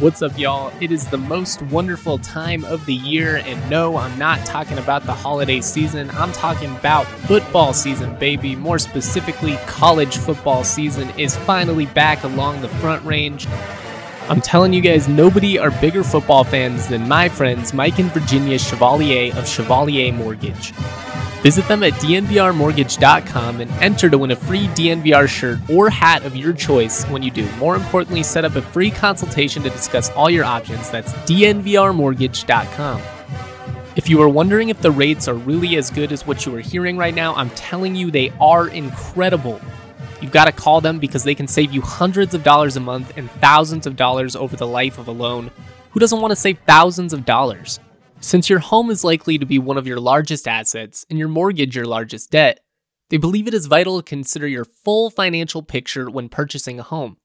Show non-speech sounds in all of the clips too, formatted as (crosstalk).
What's up, y'all? It is the most wonderful time of the year, and no, I'm not talking about the holiday season. I'm talking about football season, baby. More specifically, college football season is finally back along the front range. I'm telling you guys, nobody are bigger football fans than my friends Mike and Virginia Chevalier of Chevalier Mortgage. Visit them at dnvrmortgage.com and enter to win a free DNVR shirt or hat of your choice when you do. More importantly, set up a free consultation to discuss all your options. That's dnvrmortgage.com. If you are wondering if the rates are really as good as what you are hearing right now, I'm telling you they are incredible. You've got to call them because they can save you hundreds of dollars a month and thousands of dollars over the life of a loan. Who doesn't want to save thousands of dollars? Since your home is likely to be one of your largest assets and your mortgage your largest debt, they believe it is vital to consider your full financial picture when purchasing a home.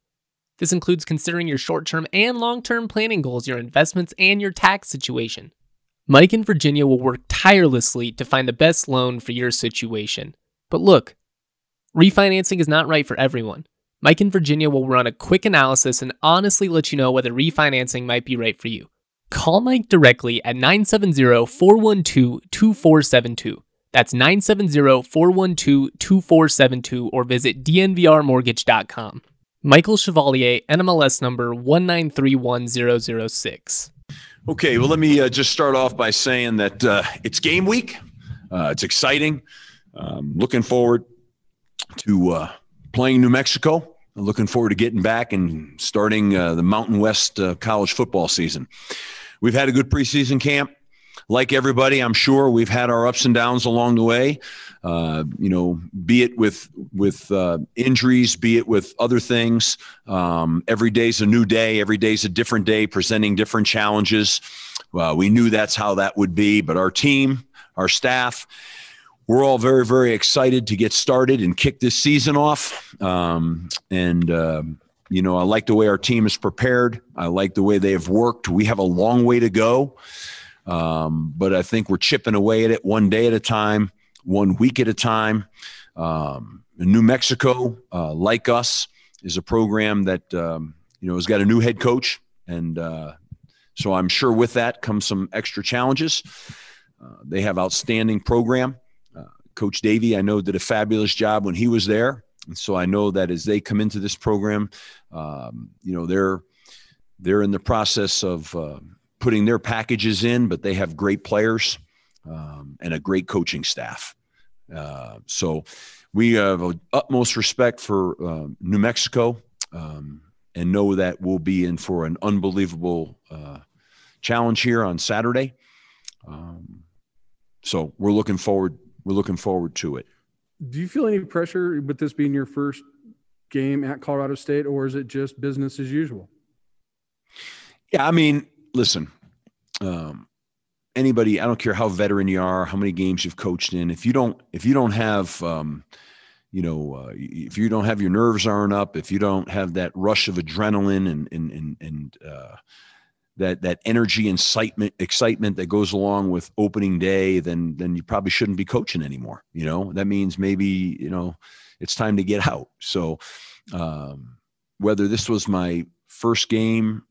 This includes considering your short term and long term planning goals, your investments, and your tax situation. Mike and Virginia will work tirelessly to find the best loan for your situation. But look, refinancing is not right for everyone. Mike and Virginia will run a quick analysis and honestly let you know whether refinancing might be right for you. Call Mike directly at 970 412 2472. That's 970 412 2472 or visit dnvrmortgage.com. Michael Chevalier, NMLS number 1931006. Okay, well, let me uh, just start off by saying that uh, it's game week. Uh, it's exciting. Um, looking forward to uh, playing New Mexico. I'm Looking forward to getting back and starting uh, the Mountain West uh, college football season. We've had a good preseason camp. Like everybody, I'm sure we've had our ups and downs along the way. Uh, you know, be it with with uh, injuries, be it with other things. Um, every day's a new day. Every day's a different day, presenting different challenges. Uh, we knew that's how that would be, but our team, our staff, we're all very, very excited to get started and kick this season off. Um, and um, you know, I like the way our team is prepared. I like the way they have worked. We have a long way to go, um, but I think we're chipping away at it one day at a time, one week at a time. Um, New Mexico, uh, like us, is a program that um, you know has got a new head coach, and uh, so I'm sure with that comes some extra challenges. Uh, they have outstanding program. Uh, coach Davie, I know, did a fabulous job when he was there. And so I know that as they come into this program, um, you know they're they're in the process of uh, putting their packages in, but they have great players um, and a great coaching staff. Uh, so we have utmost respect for uh, New Mexico um, and know that we'll be in for an unbelievable uh, challenge here on Saturday. Um, so we're looking forward. We're looking forward to it. Do you feel any pressure with this being your first game at Colorado State, or is it just business as usual? Yeah, I mean, listen, um, anybody, I don't care how veteran you are, how many games you've coached in, if you don't, if you don't have, um, you know, uh, if you don't have your nerves aren't up, if you don't have that rush of adrenaline and and and, and uh, that that energy, incitement excitement that goes along with opening day, then then you probably shouldn't be coaching anymore. You know, that means maybe you know it's time to get out. So, um, whether this was my first game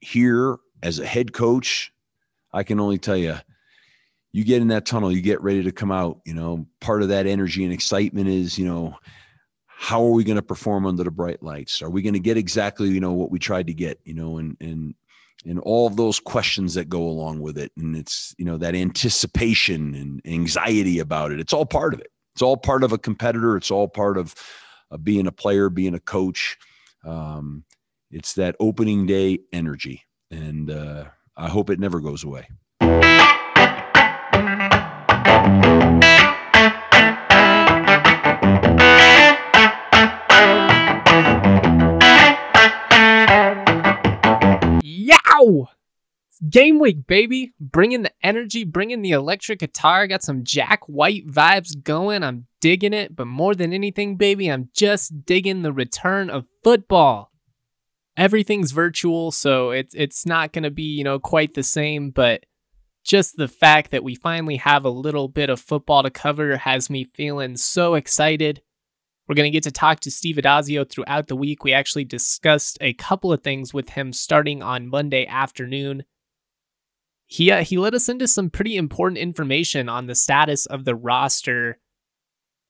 here as a head coach, I can only tell you, you get in that tunnel, you get ready to come out. You know, part of that energy and excitement is, you know, how are we going to perform under the bright lights? Are we going to get exactly, you know, what we tried to get? You know, and and and all of those questions that go along with it, and it's you know that anticipation and anxiety about it. It's all part of it. It's all part of a competitor. It's all part of uh, being a player, being a coach. Um, it's that opening day energy, and uh, I hope it never goes away. Game week, baby. Bringing the energy, bringing the electric guitar. Got some Jack White vibes going. I'm digging it. But more than anything, baby, I'm just digging the return of football. Everything's virtual, so it's it's not gonna be, you know, quite the same, but just the fact that we finally have a little bit of football to cover has me feeling so excited. We're going to get to talk to Steve Addazio throughout the week. We actually discussed a couple of things with him starting on Monday afternoon. He uh, he let us into some pretty important information on the status of the roster.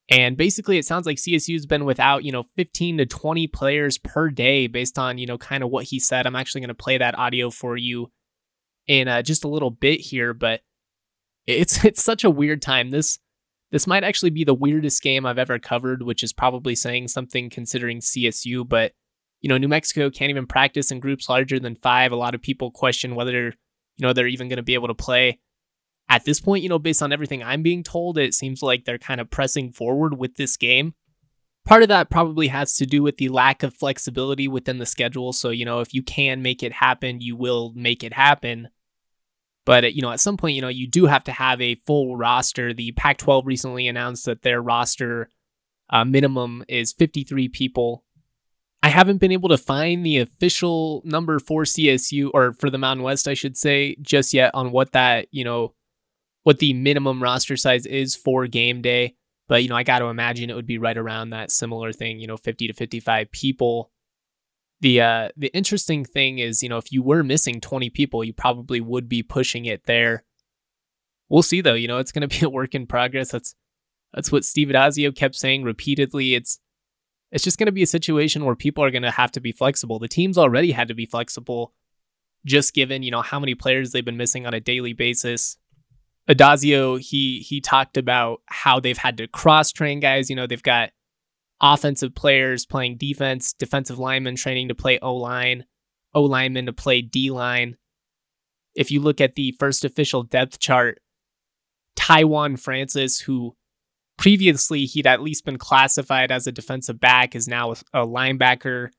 And basically it sounds like CSU's been without, you know, 15 to 20 players per day based on, you know, kind of what he said. I'm actually going to play that audio for you in uh, just a little bit here, but it's it's such a weird time. This this might actually be the weirdest game I've ever covered, which is probably saying something considering CSU. But, you know, New Mexico can't even practice in groups larger than five. A lot of people question whether, you know, they're even going to be able to play. At this point, you know, based on everything I'm being told, it seems like they're kind of pressing forward with this game. Part of that probably has to do with the lack of flexibility within the schedule. So, you know, if you can make it happen, you will make it happen. But you know, at some point, you know, you do have to have a full roster. The Pac-12 recently announced that their roster uh, minimum is 53 people. Haven't been able to find the official number for CSU or for the Mountain West, I should say, just yet on what that you know, what the minimum roster size is for game day. But you know, I got to imagine it would be right around that similar thing. You know, 50 to 55 people the uh, the interesting thing is, you know, if you were missing 20 people, you probably would be pushing it there. We'll see though, you know, it's going to be a work in progress. That's that's what Steve Addazio kept saying repeatedly. It's it's just going to be a situation where people are going to have to be flexible. The teams already had to be flexible just given, you know, how many players they've been missing on a daily basis. Addazio, he he talked about how they've had to cross train guys, you know, they've got offensive players playing defense, defensive linemen training to play O line, O linemen to play D line. If you look at the first official depth chart, Taiwan Francis, who previously he'd at least been classified as a defensive back, is now a linebacker.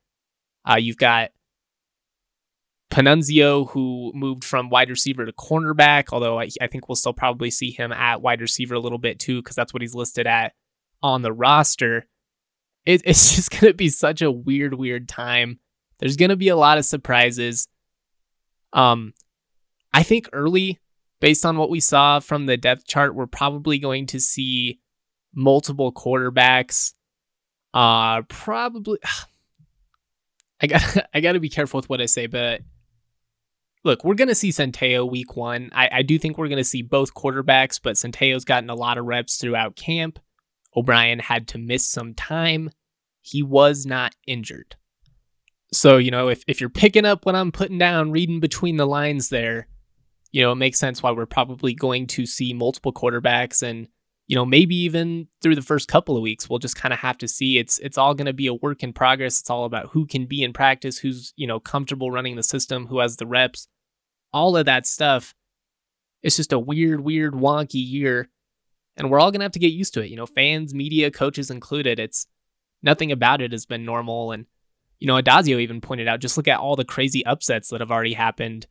Uh, you've got Panunzio, who moved from wide receiver to cornerback, although I, I think we'll still probably see him at wide receiver a little bit too, because that's what he's listed at on the roster it, (laughs) it's just going to be such a weird, weird time. There's going to be a lot of surprises. Um, I think early, based on what we saw from the depth chart, we're probably going to see multiple quarterbacks. Uh, probably. (sighs) I got (laughs) I got to be careful with what I say, but look, we're going to see Centeio week one. I, I do think we're going to see both quarterbacks, but Centeio's gotten a lot of reps throughout camp. O'Brien had to miss some time. He was not injured. So, you know, if, if you're picking up what I'm putting down, reading between the lines there, you know, it makes sense why we're probably going to see multiple quarterbacks and, you know, maybe even through the first couple of weeks, we'll just kind of have to see. It's it's all going to be a work in progress. It's all about who can be in practice, who's, you know, comfortable running the system, who has the reps, all of that stuff. It's just a weird, weird, wonky year and we're all going to have to get used to it. You know, fans, media, coaches included. It's nothing about it has been normal. And, you know, Addazio even pointed out just look at all the crazy upsets that have already happened.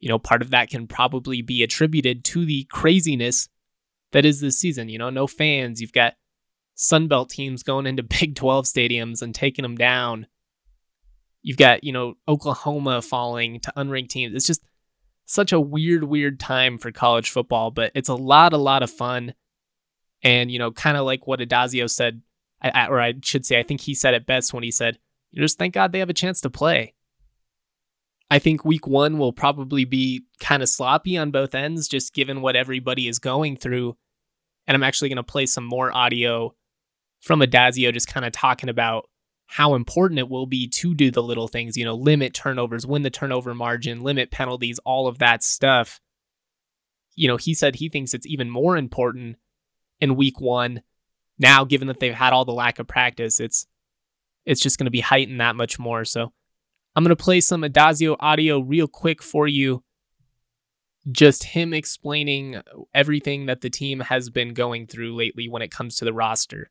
You know, part of that can probably be attributed to the craziness that is this season. You know, no fans. You've got Sunbelt teams going into (laughs) Big 12 stadiums and taking them down. You've got, you know, Oklahoma falling to unranked teams. It's just such a weird, weird time for college football, but it's a lot, a lot of fun. And, you know, kind of like what Addazio said, or I should say, I think he said it best when he said, you just thank God they have a chance to play. I think week one will probably be kind of sloppy on both ends, just given what everybody is going through. And I'm actually going to play some more audio from Addazio, just kind of talking about how important it will be to do the little things, you know, limit turnovers, win the turnover margin, limit penalties, all of that stuff. You know, he said he thinks it's even more important in week one. Now, given that they've had all the lack of practice, it's it's just going to be heightened that much more. So I'm going to play some Addazio audio real quick for you. Just him explaining everything that the team has been going through lately when it comes to the roster.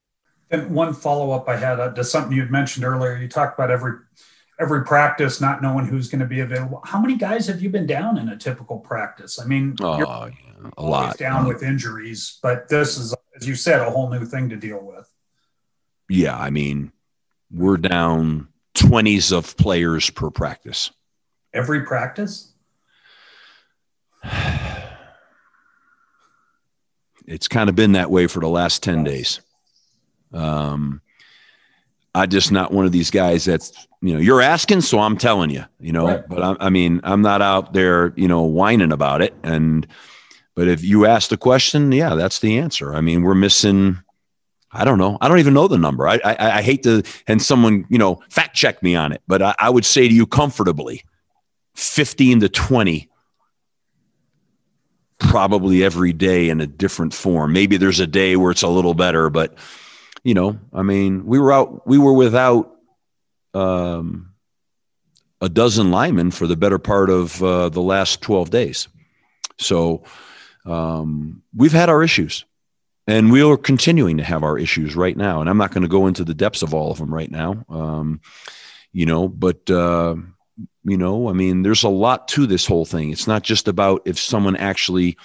And one follow up I had uh, to something you had mentioned earlier. You talked about every every practice not knowing who's going to be available. How many guys have you been down in a typical practice? I mean, oh, yeah, a lot down with injuries, but this is as you said, a whole new thing to deal with. Yeah, I mean, we're down 20s of players per practice. Every practice? (sighs) It's kind of been that way for the last 10 days. Um, I just not one of these guys that's you know you're asking, so I'm telling you, you know. Right. But I, I mean, I'm not out there, you know, whining about it. And but if you ask the question, yeah, that's the answer. I mean, we're missing. I don't know. I don't even know the number. I I, I hate to and someone you know fact check me on it, but I, I would say to you comfortably, fifteen to twenty probably every day in a different form. Maybe there's a day where it's a little better, but you know, I mean, we were out, we were without um, a dozen linemen for the better part of uh, the last 12 days. So um, we've had our issues and we are continuing to have our issues right now. And I'm not going to go into the depths of all of them right now. Um, you know, but, uh, you know, I mean, there's a lot to this whole thing. It's not just about if someone actually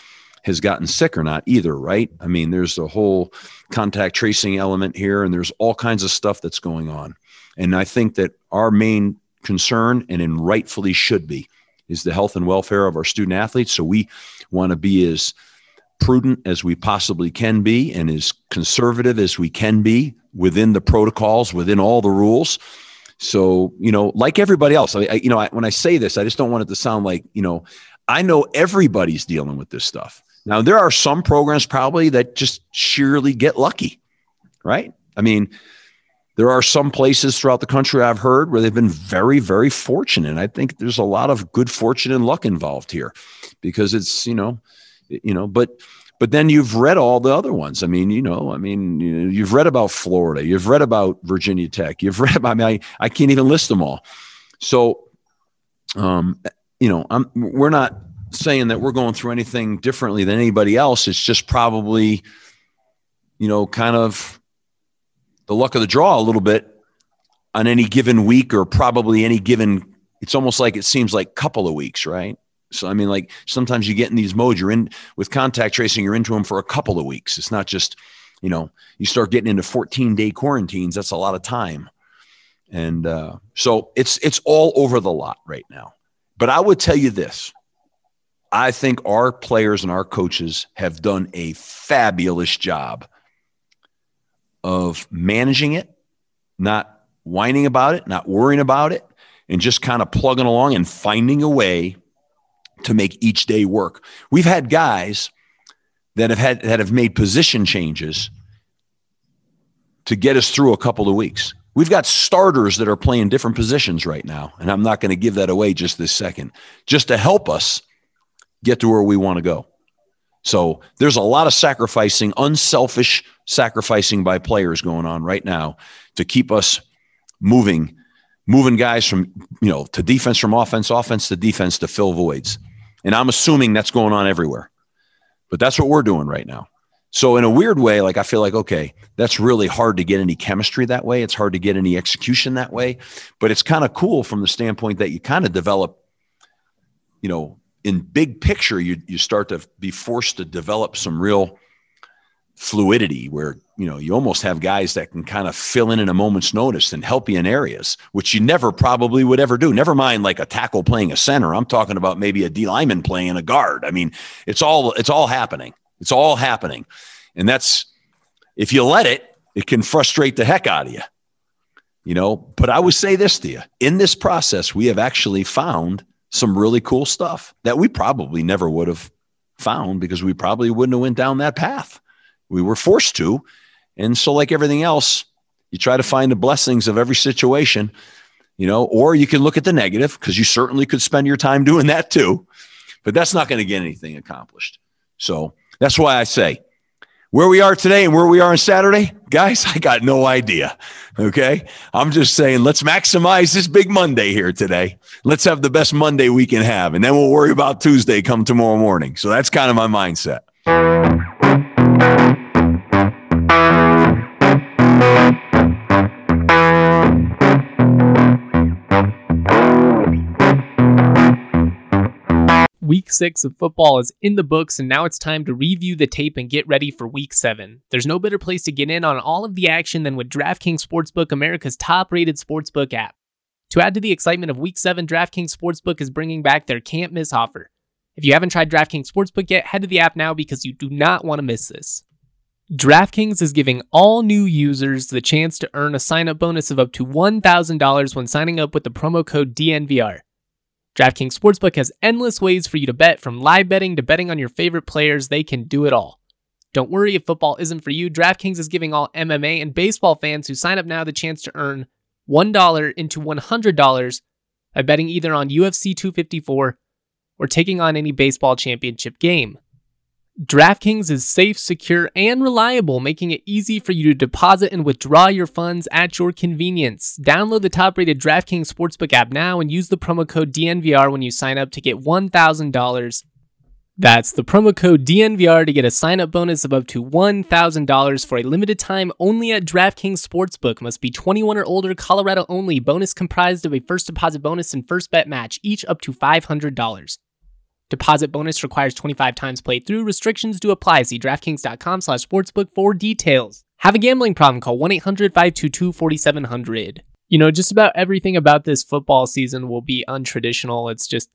has gotten sick or not either, right? I mean, there's a whole contact tracing element here, and there's all kinds of stuff that's going on. And I think that our main concern, and in rightfully should be, is the health and welfare of our student athletes. So we want to be as prudent as we possibly can be and as conservative as we can be within the protocols, within all the rules. So, you know, like everybody else, I, I you know, I, when I say this, I just don't want it to sound like, you know, I know everybody's dealing with this stuff. Now, there are some programs probably that just sheerly get lucky, right? I mean, there are some places throughout the country I've heard where they've been very, very fortunate. I think there's a lot of good fortune and luck involved here because it's, you know, you know, but but then you've read all the other ones. I mean, you know, I mean, you you've read about Florida, you've read about Virginia Tech, you've (laughs) read about, I mean, I, I can't even list them all. So, um, you know, I'm, we're not saying that we're going through anything differently than anybody else. It's just probably, you know, kind of the luck of the draw a little bit on any given week or probably any given, it's almost like it seems like couple of weeks, right? So, I mean, like sometimes you get in these modes, you're in with contact tracing, you're into them for a couple of weeks. It's not just, you know, you start getting into 14 day quarantines. That's a lot of time. And uh, so it's, it's all over the lot right now. But I would tell you this I think our players and our coaches have done a fabulous job of managing it, not whining about it, not worrying about it, and just kind of plugging along and finding a way to make each day work. We've had guys that have had that have made position changes to get us through a couple of weeks. We've got starters that are playing different positions right now, and I'm not going to give that away just this second, just to help us get to where we want to go. So there's a lot of sacrificing, unselfish sacrificing by players going on right now to keep us moving, moving guys from, you know, to defense from offense, offense to defense to fill voids. And I'm assuming that's going on everywhere. But that's what we're doing right now. So in a weird way, like I feel like, okay, that's really hard to get any chemistry that way. It's hard to get any execution that way. But it's kind of cool from the standpoint that you kind of develop, you know, in big picture, you you start to be forced to develop some real fluidity where you know you almost have guys that can kind of fill in in a moment's notice and help you in areas which you never probably would ever do. Never mind like a tackle playing a center. I'm talking about maybe a d lineman playing a guard. I mean it's all it's all happening. It's all happening. And that's if you let it it can frustrate the heck out of you. You know but i would say this to you. In this process we have actually found some really cool stuff that we probably never would have found because we probably wouldn't have went down that path we were forced to. And so, like everything else, you try to find the blessings of every situation, you know, or you can look at the negative because you certainly could spend your time (laughs) doing that too. But that's not going to get anything accomplished. So that's why I say where we are today and where we are on Saturday, guys, (laughs) I got no idea. Okay. I'm just saying, let's maximize this big Monday here today. Let's have the best Monday we can have. And then we'll worry about Tuesday come tomorrow morning. So that's kind of my mindset. Week six of football is in the books, and now it's time to review the tape and get ready for week seven. There's no better place to get in on all of the action than with DraftKings Sportsbook, America's top rated sportsbook app. To add to the excitement of week seven, DraftKings Sportsbook is bringing back their can't miss offer. If you haven't tried DraftKings Sportsbook yet, head to the app now because you do not want to miss this. DraftKings is giving all new users the chance to earn a sign up bonus of up to $1,000 when signing up with the promo code DNVR. DraftKings Sportsbook has endless ways for you to bet, from live betting to betting on your favorite players, they can do it all. Don't worry if football isn't for you. DraftKings is giving all MMA and baseball fans who sign up now the chance to earn $1 into $100 by betting either on UFC 254 or taking on any baseball championship game. DraftKings is safe, secure, and reliable, making it easy for you to deposit and withdraw your funds at your convenience. Download the top rated DraftKings Sportsbook app now and use the promo code DNVR when you sign up to get $1,000. That's the promo code DNVR to get a sign up bonus of up to $1,000 for a limited time only at DraftKings Sportsbook. Must be 21 or older, Colorado only. Bonus comprised of a first deposit bonus and first bet match, each up to $500. Deposit bonus requires 25 times played through. Restrictions do apply. See DraftKings.com slash sportsbook for details. Have a gambling problem? Call 1-800-522-4700. You know, just about everything about this football season will be untraditional. It's just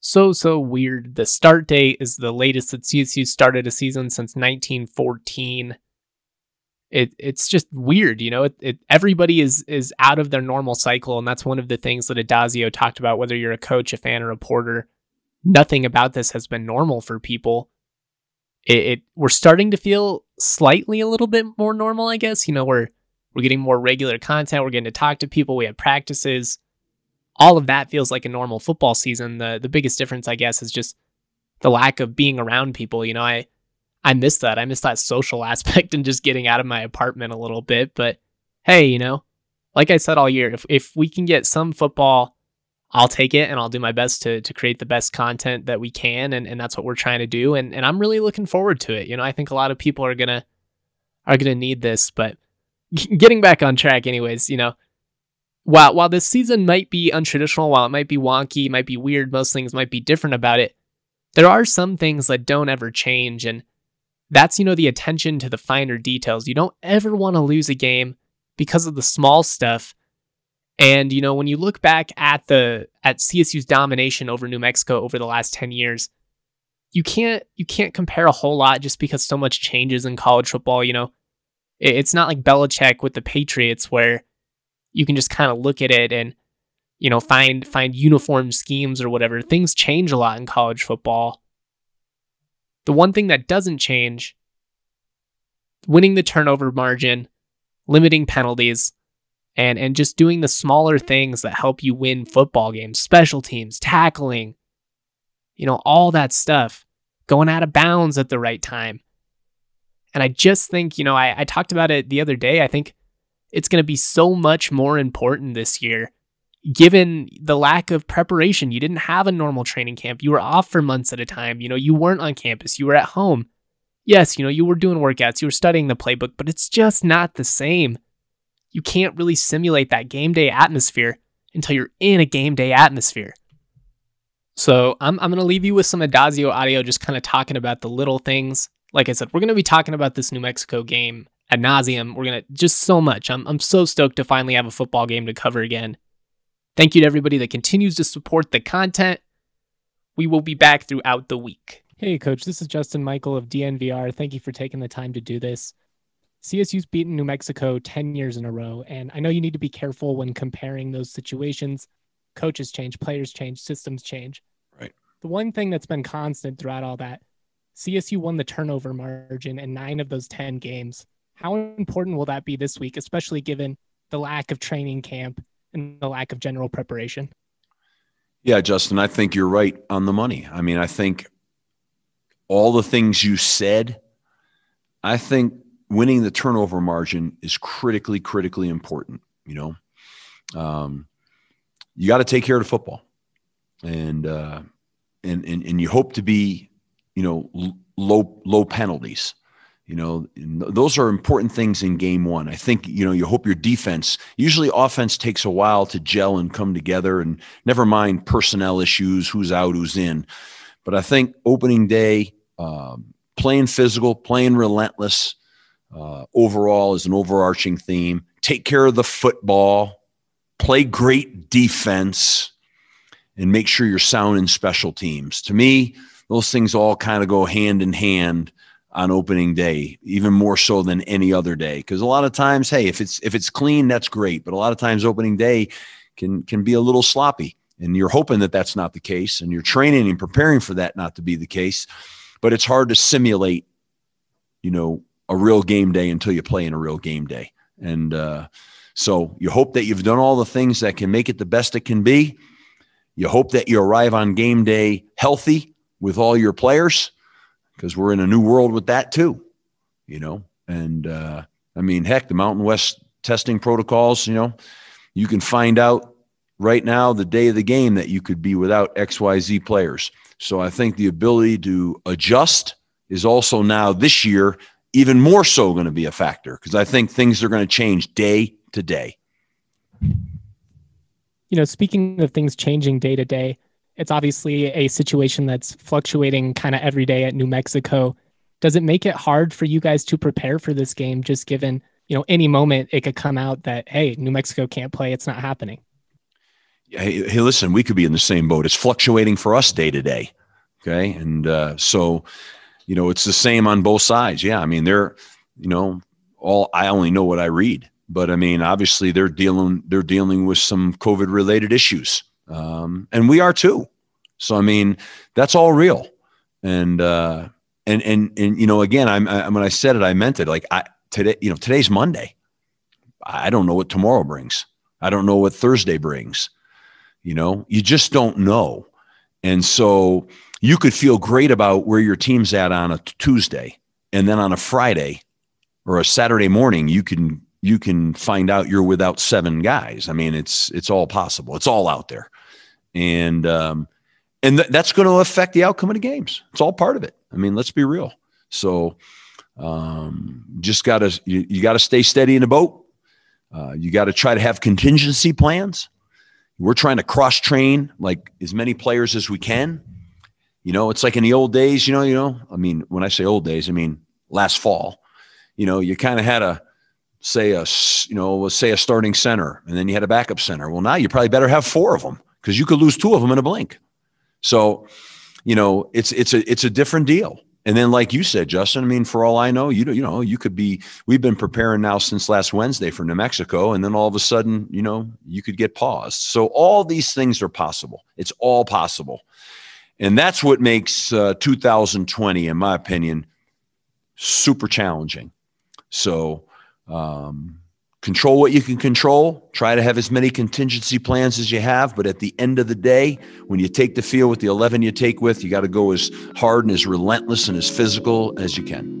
so, so weird. The start date is the latest that CSU started a season since 1914. It, it's just weird, you know. It, it, everybody is is out of their normal cycle, and that's one of the things that Addazio talked about. Whether you're a coach, a fan, or a reporter, nothing about this has been normal for people. It, it, we're starting to feel slightly a little bit more normal, I guess. You know, we're we're getting more regular content. We're getting to talk to people. We have practices. All of that feels like a normal football season. The the biggest difference, I guess, is just the lack of being around people. You know, I I miss that. I miss that social (laughs) aspect and just getting out of my apartment a little bit. But hey, you know, like I said all year, if if we can get some football I'll take it and I'll do my best to to create the best content that we can and, and that's what we're trying to do and and I'm really looking forward to it. You know, I think a lot of people are gonna are gonna need this, but (laughs) getting back on track anyways, you know, while while this season might be untraditional, while it might be wonky, might be weird, most things might be different about it, there are some things that don't ever change and that's you know the attention to the finer details. You don't ever want to lose a game because of the small stuff and you know, when you look back at the at CSU's domination over New Mexico over the last 10 years, you can't you can't compare a whole lot just because so much changes in college football, you know. It's not like Belichick with the Patriots where you can just kind of look at it and you know, find find uniform schemes or whatever. Things change a lot in college football. The one thing that doesn't change winning the turnover margin, limiting penalties, and and just doing the smaller things that help you win football games, special teams, tackling, you know, all that stuff, going out of bounds at the right time. And I just think, you know, I, I talked about it the other day. I think it's going to be so much more important this year, given the lack of preparation. You didn't have a normal training camp. You were off for months at a time. You know, you weren't on campus. You were at home. Yes, you know, you were doing workouts, you were studying the playbook, but it's just not the same you can't really simulate that game day atmosphere until you're in a game day atmosphere. So I'm, I'm going to leave you with some Addazio audio just kind of talking about the little things. Like I said, we're going to be talking about this New Mexico game ad nauseum. We're going to just so much. I'm, I'm so stoked to finally have a football game to cover again. Thank you to everybody that continues to support the content. We will be back throughout the week. Hey, coach, this is Justin Michael of DNVR. Thank you for taking the time to do this. CSU's beaten New Mexico 10 years in a row. And I know you need to be careful when comparing those situations. Coaches change, players change, systems change. Right. The one thing that's been constant throughout all that CSU won the turnover margin in nine of those 10 games. How important will that be this week, especially given the lack of training camp and the lack of general preparation? Yeah, Justin, I think you're right on the money. I mean, I think all the things you said, I think winning the turnover margin is critically, critically important. You know, um, you got to take care of the football, and uh, and and and you hope to be, you know, low low penalties. You know, those are important things in game one. I think, you know, you hope your defense, usually offense takes a while to gel and come together, and never mind personnel issues, who's out, who's in. But I think opening day, um, playing physical, playing relentless, uh, overall is an overarching theme. Take care of the football, play great defense, and make sure you're sound in special teams. To me, those things all kind of go hand in hand on opening day, even more so than any other day. Because a lot of times, hey, if it's if it's clean, that's great. But a lot of times, opening day can can be a little sloppy, and you're hoping that that's not the case, and you're training and preparing for that not to be the case. But it's hard to simulate, you know, a real game day until you play in a real game day, and uh, so you hope that you've done all the things that can make it the best it can be. You hope that you arrive on game day healthy with all your players because we're in a new world with that too, you know. And uh, I mean, heck, the Mountain West testing protocols, you know, you can find out right now, the day of the game, that you could be without XYZ players. So I think the ability to adjust is also now this year even more so going to be a factor because I think things are going to change day to day. You know, speaking of things changing day to day, it's obviously a situation that's fluctuating kind of every day at New Mexico. Does it make it hard for you guys to prepare for this game, just given, you know, any moment it could come out that, hey, New Mexico can't play, it's not happening? Hey, hey listen, we could be in the same boat. It's fluctuating for us day to day. Okay. And uh, so, you know, it's the same on both sides. Yeah. I mean, they're, you know, all I only know what I read, but I mean, obviously they're dealing, they're dealing with some COVID related issues um, and we are too. So I mean, that's all real, and uh, and and and you know, again, I'm I, when I said it, I meant it. Like I today, you know, today's Monday. I don't know what tomorrow brings. I don't know what Thursday brings. You know, you just don't know, and so you could feel great about where your team's at on a Tuesday, and then on a Friday or a Saturday morning, you can you can find out you're without seven guys. I mean, it's it's all possible. It's all out there and um, and th- that's going to affect the outcome of the games. It's all part of it. I mean, let's be real. So um, just got to you, you got to stay steady in the boat. Uh, you got to try to have contingency plans. We're trying to cross train like as many players as we can. You know, it's like in the old days. You know, you know. I mean, when I say old days, I mean last fall. You know, you kind of had a say a you know say a starting center, and then you had a backup center. Well, now you probably better have four of them because you could lose two of them in a blink. So, you know, it's it's a it's a different deal. And then, like you said, Justin, I mean, for all I know, you know, you know, you could be. We've been preparing now since last Wednesday for New Mexico, and then all of a sudden, you know, you could get paused. So all these things are possible. It's all possible, and that's what makes uh, 2020, in my opinion, super challenging. So, um, control what you can control. Try to have as many contingency plans as you have. But at the end of the day when you take the field with the 11 you take with you got to go as hard and as relentless and as physical as you can